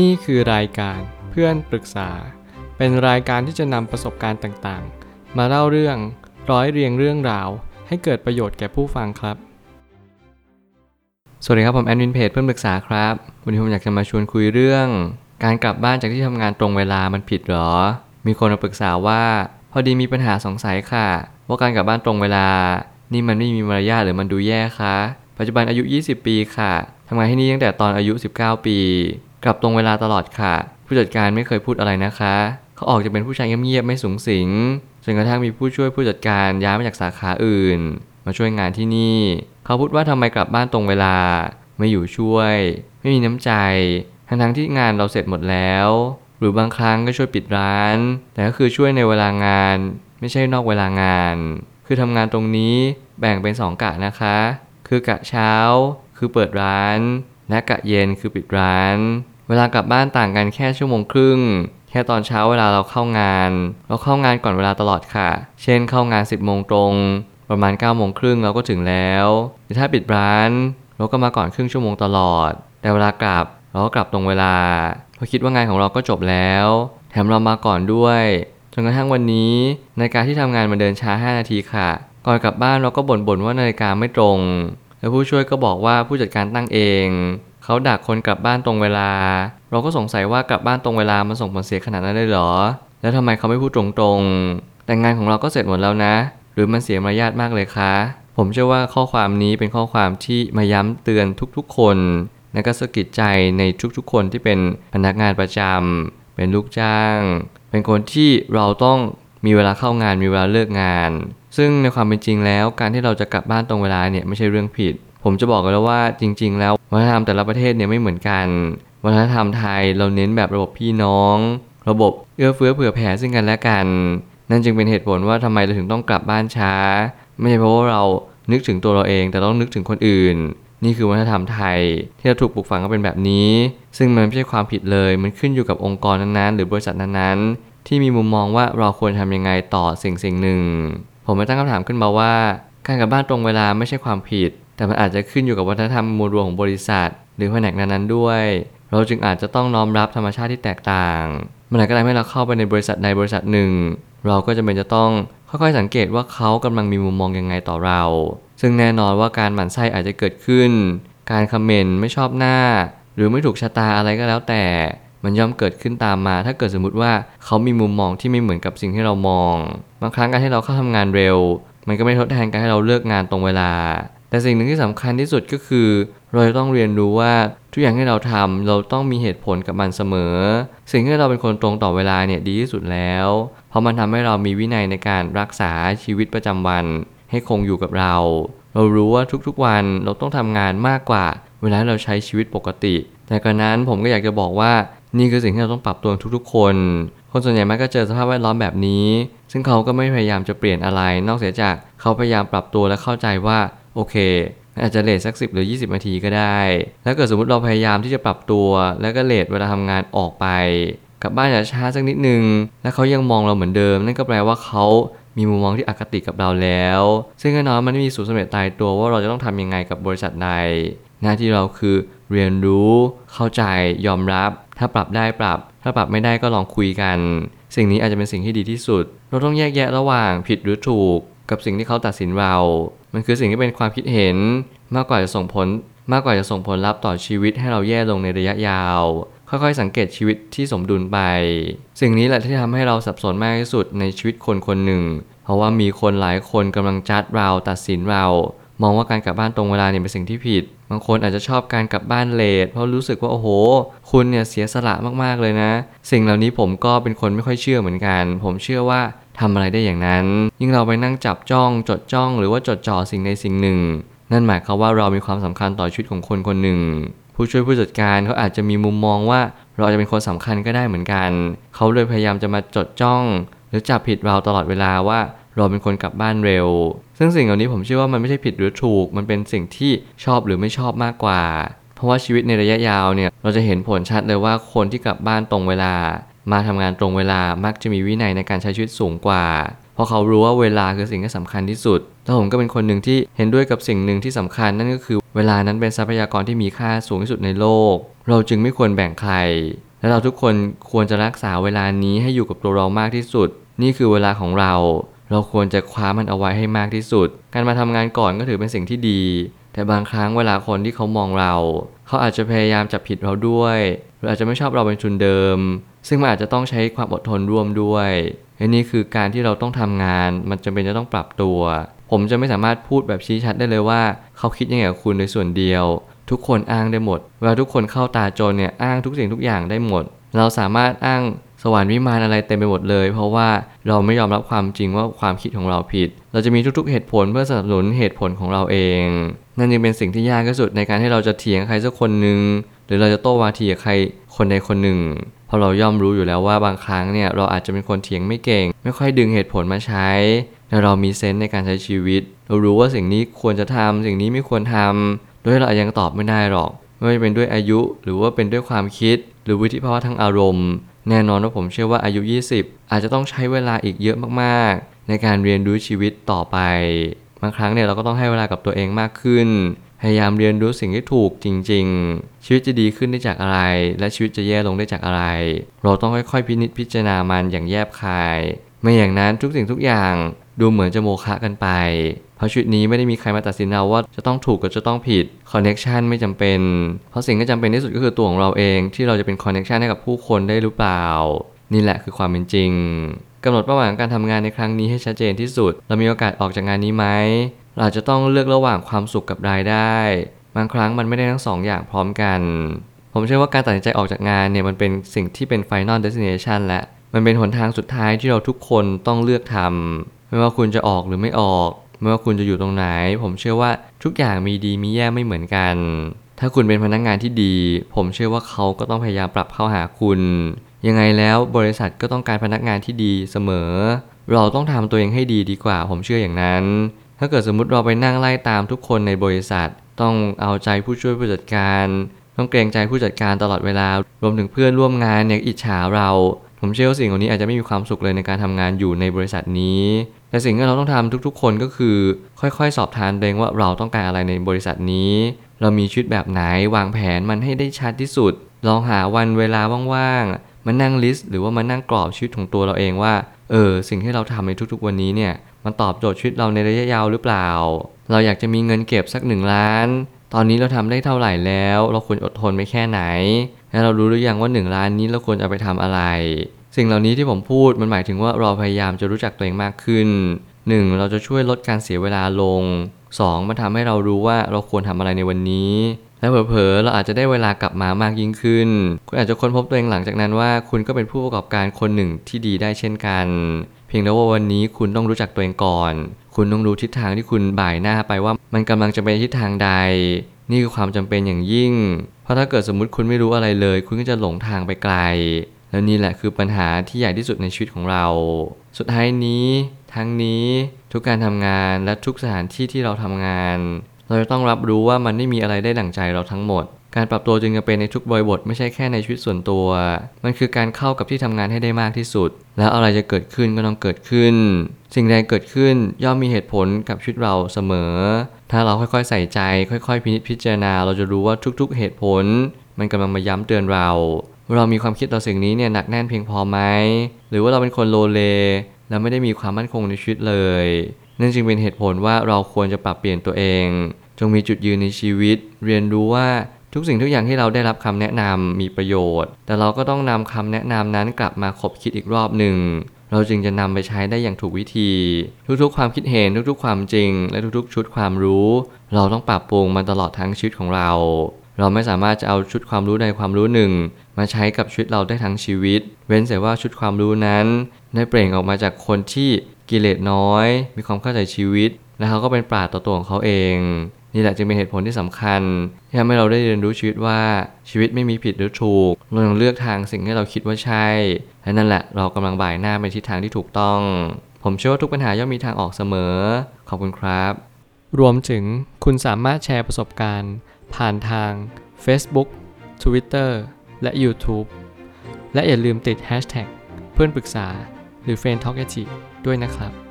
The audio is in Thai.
นี่คือรายการเพื่อนปรึกษา เป็นรายการที่จะนำประสบการณ์ต่างๆ มาเล่าเรื่องร้อยเรียงเรื่องราว ให้เกิดประโยชน์แก่ผู้ฟังครับ สวัสดีครับ ผมแอดมินเพจเพื่อนปรึกษาครับ วันนี้ผมอยากจะมาชวนคุยเรื่อง การกลับบ้านจากที่ทำงานตรงเวลามันผิดหรอ มีคนมาปรึกษาว่า พอดีมีปัญหาสงสัยค่ะ ว่าการกลับบ้านตรงเวลา นี่มันไม่มีมารยาทหรือมันดูแย่คะปัจจุบันอายุ 20 ปีค่ะทำงานที่นี่ตั้งแต่ตอนอายุ 19 ปี กลับตรงเวลาตลอดค่ะ ผู้จัดการไม่เคยพูดอะไรนะคะ เขาออกจะเป็นผู้ชายเงียบๆไม่สูงสิงจนกระทั่งมีผู้ช่วยผู้จัดการย้ายมาจากสาขาอื่น มาช่วยงานที่นี่ เขาพูดว่าทำไมกลับบ้านตรงเวลา ไม่อยู่ช่วย ไม่มีน้ำใจทั้งที่งานเราเสร็จหมดแล้ว หรือบางครั้งก็ช่วยปิดร้าน แต่ก็คือช่วยในเวลางาน ไม่ใช่นอกเวลางาน คือทำงานตรงนี้แบ่งเป็นสองกะนะคะ คือกะเช้า คือเปิดร้าน และกะเย็นคือปิดร้าน วลากลับบ้านต่างกันแค่ชั่วโมงครึ่ง แค่ตอนเช้าเวลาเราเข้างาน เราเข้างานก่อนเวลาตลอดค่ะ เช่นเข้างาน 10โมงตรง ประมาณ9โมงครึ่งเราก็ถึงแล้วแต่ถ้าปิดร้าน เราก็มาก่อนครึ่งชั่วโมงตลอด แต่เวลากลับเราก็กลับตรงเวลา เพราะคิดว่างานของเราก็จบแล้ว แถมเรามาก่อนด้วยจนกระทั่งวันนี้นาฬิกาที่ทำงานมาเดินช้า 5 นาทีค่ะ ก่อนกลับบ้านเราก็บ่นๆว่านาฬิกาไม่ตรง แล้วผู้ช่วยก็บอกว่าผู้จัดการตั้งเอง เขาดักคนกลับบ้านตรงเวลา เราก็สงสัยว่ากลับบ้านตรงเวลามันส่งผลเสียขนาดนั้นเลยเหรอ แล้วทำไมเขาไม่พูดตรงๆ แต่งานของเราก็เสร็จหมดแล้วนะ หรือมันเสียมารยาทมากเลยคะ ผมเชื่อว่าข้อความนี้เป็นข้อความที่มาย้ำเตือนทุกๆ คนและก็สะกิดใจในทุกๆ คนที่เป็นพนักงานประจำเป็นลูกจ้าง เป็นคนที่เราต้องมีเวลาเข้างานมีเวลาเลิกงาน ซึ่งในความเป็นจริงแล้ว การที่เราจะกลับบ้านตรงเวลาเนี่ยไม่ใช่เรื่องผิด ผมจะบอกกันแล้วว่าจริง ๆ แล้ววัฒนธรรมแต่ละประเทศเนี่ยไม่เหมือนกัน วัฒนธรรมไทยเราเน้นแบบระบบพี่น้อง ระบบเอื้อเฟื้อเผื่อแผ่ซึ่งกันและกัน นั่นจึงเป็นเหตุผลว่าทำไมเราถึงต้องกลับบ้านช้า ไม่ใช่เพราะว่าเรานึกถึงตัวเราเอง แต่ต้องนึกถึงคนอื่น นี่คือวัฒนธรรมไทย ที่เราถูกปลูกฝังก็เป็นแบบนี้ ซึ่งมันไม่ใช่ความผิดเลย มันขึ้นอยู่กับองค์กรนั้นๆ หรือบริษัทนั้นๆ ที่มีมุมมองว่าเราควรทำยังไงต่อสิ่งสิ่งหนึ่ง ผมไม่ตั้งคำถามขึ้นมาว่า การกลับบ้านตรงเวลาไม่ใช่ความผิด แต่มันอาจจะขึ้นอยู่กับวัฒนธรรมมวลรวมของบริษัท หรือแผนกนั้นๆด้วย เราจึงอาจจะต้องน้อมรับธรรมชาติที่แตกต่างมื่อไหร่ก็ตามให้เราเข้าไปในบริษัทใดบริษัทหนึ่ง เราก็จะเป็นจะต้องค่อยๆสังเกตว่าเขากำลังมีมุมมองยังไงต่อเรา ซึ่งแน่นอนว่าการหมั่นไส้อาจจะเกิดขึ้น การคอมเมนต์ไม่ชอบหน้า หรือไม่ถูกชะตาอะไรก็แล้วแต่มันย่อมเกิดขึ้นตามมา ถ้าเกิดสมมติว่าเขามีมุมมองที่ไม่เหมือนกับสิ่งที่เรามอง บางครั้งการที่เราเข้าทำงานเร็ว มันก็ไม่ทดแทนการให้เราเลิกงานตรงเวลา แต่สิ่งหนึ่งที่สำคัญที่สุดก็คือ เราจะต้องเรียนรู้ว่าทุกอย่างที่เราทำเราต้องมีเหตุผลกับมันเสมอ สิ่งที่เราเป็นคนตรงต่อเวลาเนี่ยดีที่สุดแล้ว เพราะมันทำให้เรามีวินัยในการรักษาชีวิตประจำวัน ให้คงอยู่กับเรา เรารู้ว่าทุกๆวันเราต้องทำงานมากกว่า เวลาเราใช้ชีวิตปกติ แต่กระนั้นผมก็อยากจะบอกว่านี่คือสิ่งที่เราต้องปรับตัวทุกๆ คน คนส่วนใหญ่มักก็เจอสภาพแวดล้อมแบบนี้ ซึ่งเขาก็ไม่พยายามจะเปลี่ยนอะไร นอกเสียจากเขาพยายามปรับตัวและเข้าใจว่า โอเค อาจจะเลทสัก 10 หรือ 20นาทีก็ได้ แล้วเกิดสมมติเราพยายามที่จะปรับตัว แล้วก็เลทเวลาทำงานออกไป กลับบ้านจะช้าสักนิดนึง แล้วเขายังมองเราเหมือนเดิม นั่นก็แปลว่าเขามีมุมมองที่อคติกับเราแล้ว ซึ่งแน่นอนมันไม่มีสูตรสำเร็จตายตัวว่าเราจะต้องทำยังไงกับบริษัทใด หน้าที่เราคือเรียนรู้ เข้าใจ ยอมรับ ถ้าปรับได้ปรับ ถ้าปรับไม่ได้ก็ลองคุยกัน สิ่งนี้อาจจะเป็นสิ่งที่ดีที่สุด เราต้องแยกแยะระหว่างผิดหรือถูก กับสิ่งที่เขาตัดสินเรา มันคือสิ่งที่เป็นความคิดเห็นมากกว่าจะส่งผล มากกว่าจะส่งผลลัพธ์ต่อชีวิตให้เราแย่ลงในระยะยาว ค่อยๆ สังเกตชีวิตที่สมดุลไป สิ่งนี้แหละที่ทำให้เราสับสนมากที่สุดในชีวิตคนคนหนึ่ง เพราะว่ามีคนหลายคนกำลังจัดเราตัดสินเรา มองว่าการกลับบ้านตรงเวลาเนี่ยเป็นสิ่งที่ผิด บางคนอาจจะชอบการกลับบ้านเลทเพราะรู้สึกว่าโอ้โห คุณเนี่ยเสียสละมากๆเลยนะ สิ่งเหล่านี้ผมก็เป็นคนไม่ค่อยเชื่อเหมือนกัน ผมเชื่อว่า ทำอะไรได้อย่างนั้น ยิ่งเราไปนั่งจับจ้อง จดจ้อง หรือว่าจดจ่อสิ่งใดสิ่งหนึ่ง นั่นหมายความว่าเรามีความสำคัญต่อชีวิตของคนคนหนึ่ง ผู้ช่วยผู้จัดการเขาอาจจะมีมุมมองว่าเราอาจจะเป็นคนสำคัญก็ได้เหมือนกัน เขาเลยพยายามจะมาจดจ้อง หรือจับผิดเราตลอดเวลาว่าเราเป็นคนกลับบ้านเร็ว ซึ่งสิ่งเหล่านี้ผมเชื่อว่ามันไม่ใช่ผิดหรือถูก มันเป็นสิ่งที่ชอบหรือไม่ชอบมากกว่า เพราะว่าชีวิตในระยะยาวเนี่ย เราจะเห็นผลชัดเลยว่าคนที่กลับบ้านตรงเวลา มาทำงานตรงเวลามักจะมีวินัยในการใช้ชีวิตสูงกว่า เพราะเขารู้ว่าเวลาคือสิ่งที่สำคัญที่สุดแล้วผมก็เป็นคนหนึ่งที่เห็นด้วยกับสิ่งหนึ่งที่สำคัญนั่นก็คือ เวลานั้นเป็นทรัพยากรที่มีค่าสูงที่สุดในโลก เราจึงไม่ควรแบ่งใคร และเราทุกคนควรจะรักษาเวลานี้ให้อยู่กับตัวเรามากที่สุด นี่คือเวลาของเรา เราควรจะคว้ามันเอาไว้ให้มากที่สุด การมาทำงานก่อนก็ถือเป็นสิ่งที่ดี แต่บางครั้งเวลาคนที่เขามองเรา เขาอาจจะพยายามจับผิดเราด้วยหรืออาจจะไม่ชอบเราเป็นทุนเดิม ซึ่งมันอาจจะต้องใช้ความอดทนร่วมด้วยและนี่คือการที่เราต้องทำงาน มันจำเป็นจะต้องปรับตัว ผมจะไม่สามารถพูดแบบชี้ชัดได้เลยว่า เขาคิดยังไงกับคุณในส่วนเดียว ทุกคนอ้างได้หมด เวลาทุกคนเข้าตาโจรเนี่ยอ้างทุกสิ่งทุกอย่างได้หมด เราสามารถอ้างสวรรค์วิมานอะไรเต็มไปหมดเลย เพราะว่าเราไม่ยอมรับความจริงว่าความคิดของเราผิด เราจะมีทุกๆเหตุผลเพื่อสนับสนุนเหตุผลของเราเอง นั่นจึงเป็นสิ่งที่ยากที่สุดในการที่เราจะเถียงใครสักคนหนึ่งหรือเราจะโต้วาทีกับใครคนใดคนหนึ่ง ราะเราย่อมรู้อยู่แล้วว่าบางครั้งเนี่ยเราอาจจะเป็นคนเถียงไม่เก่ง ไม่ค่อยดึงเหตุผลมาใช้ แต่เรามีเซนส์ในการใช้ชีวิต เรารู้ว่าสิ่งนี้ควรจะทำสิ่งนี้ไม่ควรทำโดยเราอาจยังตอบไม่ได้หรอก ไม่ว่าจะเป็นด้วยอายุหรือว่าเป็นด้วยความคิด หรือวิธีภาวะทางอารมณ์ แน่นอนว่าผมเชื่อว่าอายุ 20 อาจจะต้องใช้เวลาอีกเยอะมากๆ ในการเรียนรู้ชีวิตต่อไปบางครั้งเนี่ยเราก็ต้องให้เวลากับตัวเองมากขึ้น พยายามเรียนรู้สิ่งที่ถูกจริง ๆ ชีวิตจะดีขึ้นได้จากอะไร และชีวิตจะแย่ลงได้จากอะไร เราต้องค่อยๆพินิจพิจารณามันอย่างแยบคาย ไม่อย่างนั้นทุกสิ่งทุกอย่างดูเหมือนจะโมฆะกันไป เพราะชีวิตนี้ไม่ได้มีใครมาตัดสินเราว่าจะต้องถูกกับจะต้องผิด connection ไม่จำเป็น เพราะสิ่งที่จำเป็นที่สุดก็คือตัวของเราเองที่เราจะเป็น connection ให้กับผู้คนได้หรือเปล่า นี่แหละคือความเป็นจริง กำหนดเป้าหมายการทำงานในครั้งนี้ให้ชัดเจนที่สุด เรามีโอกาสออกจากงานนี้ไหม เราจะต้องเลือกระหว่างความสุขกับรายได้ บางครั้งมันไม่ได้ทั้งสองอย่างพร้อมกัน ผมเชื่อว่าการตัดสินใจออกจากงานเนี่ยมันเป็นสิ่งที่เป็น Final Destination และ มันเป็นหนทางสุดท้ายที่เราทุกคนต้องเลือกทำไม่ว่าคุณจะออกหรือไม่ออก ไม่ว่าคุณจะอยู่ตรงไหน ผมเชื่อว่าทุกอย่างมีดีมีแย่ไม่เหมือนกัน ถ้าคุณเป็นพนักงานที่ดี ผมเชื่อว่าเขาก็ต้องพยายามปรับเข้าหาคุณ ยังไงแล้วบริษัทก็ต้องการพนักงานที่ดีเสมอ เราต้องทำตัวเองให้ดีดีกว่า ผมเชื่ออย่างนั้น ถ้าเกิดสมมุติเราไปนั่งไล่ตามทุกคนในบริษัท ต้องเอาใจผู้ช่วยผู้จัดการ ต้องเกรงใจผู้จัดการตลอดเวลา รวมถึงเพื่อนร่วมงานเนี่ยอิจฉาเรา ผมเชื่อว่าสิ่งเหล่านี้อาจจะไม่มีความสุขเลยในการทำงานอยู่ในบริษัทนี้ แต่สิ่งที่เราต้องทำทุกๆ คนก็คือ ค่อยๆ สอบทานเองว่าเราต้องการอะไรในบริษัทนี้ เรามีชีวิตแบบไหนวางแผนมันให้ได้ชัดที่สุด ลองหาวันเวลาว่างๆ มานั่งลิสต์หรือว่ามานั่งกรอบชีวิตของตัวเราเองว่า เออ สิ่งที่เราทำในทุกๆวันนี้เนี่ย มันตอบโจทย์ชีวิตเราในระยะยาวหรือเปล่า เราอยากจะมีเงินเก็บสักหนึ่งล้าน ตอนนี้เราทำได้เท่าไหร่แล้ว เราควรอดทนไปแค่ไหน และเรารู้หรือยังว่าหนึ่งล้านนี้เราควรจะไปทำอะไร สิ่งเหล่านี้ที่ผมพูดมันหมายถึงว่าเราพยายามจะรู้จักตัวเองมากขึ้น 1. เราจะช่วยลดการเสียเวลาลง 2. มันทำให้เรารู้ว่าเราควรทำอะไรในวันนี้ และเผลอๆเราอาจจะได้เวลากลับมามากยิ่งขึ้น คุณอาจจะค้นพบตัวเองหลังจากนั้นว่า คุณก็เป็นผู้ประกอบการคนหนึ่งที่ดีได้เช่นกัน เพียงแต่ว่าวันนี้คุณต้องรู้จักตัวเองก่อน คุณต้องรู้ทิศทางที่คุณบ่ายหน้าไปว่ามันกำลังจะไปทิศทางใด นี่คือความจำเป็นอย่างยิ่ง เพราะถ้าเกิดสมมุติคุณไม่รู้อะไรเลย คุณก็จะหลงทางไปไกล แล้วนี่แหละคือปัญหาที่ใหญ่ที่สุดในชีวิตของเรา สุดท้ายนี้ ทั้งนี้ทุกการทำงานและทุกสถานที่ที่เราทำงาน เราจะต้องรับรู้ว่ามันไม่มีอะไรได้ดั่งใจเราทั้งหมด การปรับตัวจึงจะเป็นในทุกบริบทไม่ใช่แค่ในชีวิตส่วนตัว มันคือการเข้ากับที่ทำงานให้ได้มากที่สุด แล้วอะไรจะเกิดขึ้นก็ต้องเกิดขึ้น สิ่งใดเกิดขึ้นย่อมมีเหตุผลกับชีวิตเราเสมอ ถ้าเราค่อยๆใส่ใจ ค่อยๆ พินิจพิจารณา เราจะรู้ว่าทุกๆ เหตุผล มันกำลังมาย้ำเตือนเราเรามีความคิดต่อสิ่งนี้เนี่ยหนักแน่นเพียงพอไหม หรือว่าเราเป็นคนโลเล และไม่ได้มีความมั่นคงในชีวิตเลย นั่นจึงเป็นเหตุผลว่าเราควรจะปรับเปลี่ยนตัวเอง งมีจุดยืนในชีวิต เรียนรู้ว่าทุกสิ่งทุกอย่างที่เราได้รับคำแนะนำมีประโยชน์ แต่เราก็ต้องนำคำแนะนำนั้นกลับมาคบคิดอีกรอบหนึ่ง เราจึงจะนำไปใช้ได้อย่างถูกวิธี ทุกๆ ความคิดเห็นทุกๆ ความจริง และทุกๆ ชุดความรู้ เราต้องปรับปรุงมันตลอดทั้งชีวิตของเรา เราไม่สามารถจะเอาชุดความรู้ใดความรู้หนึ่ง มาใช้กับชีวิตเราได้ทั้งชีวิต เว้นแต่ว่าชุดความรู้นั้น ได้เปล่งออกมาจากคนที่กิเลสน้อย มีความเข้าใจชีวิต และเขาก็เป็นปราดต่อตัวของเขาเอง นี่แหละจึงเป็นเหตุผลที่สำคัญที่ทำให้เราได้เรียนรู้ชีวิตว่าชีวิตไม่มีผิดหรือถูกเราต้องเลือกทางสิ่งที่เราคิดว่าใช่และนั่นแหละเรากำลังบ่ายหน้าไปทิศทางที่ถูกต้อง ผมเชื่อว่าทุกปัญหาย่อมมีทางออกเสมอ ขอบคุณครับ รวมถึงคุณสามารถแชร์ประสบการณ์ ผ่านทาง Facebook Twitter และ YouTube และอย่าลืมติด Hashtag เพื่อนปรึกษาหรือ f r ร e n d t a l k ด้วยนะครับ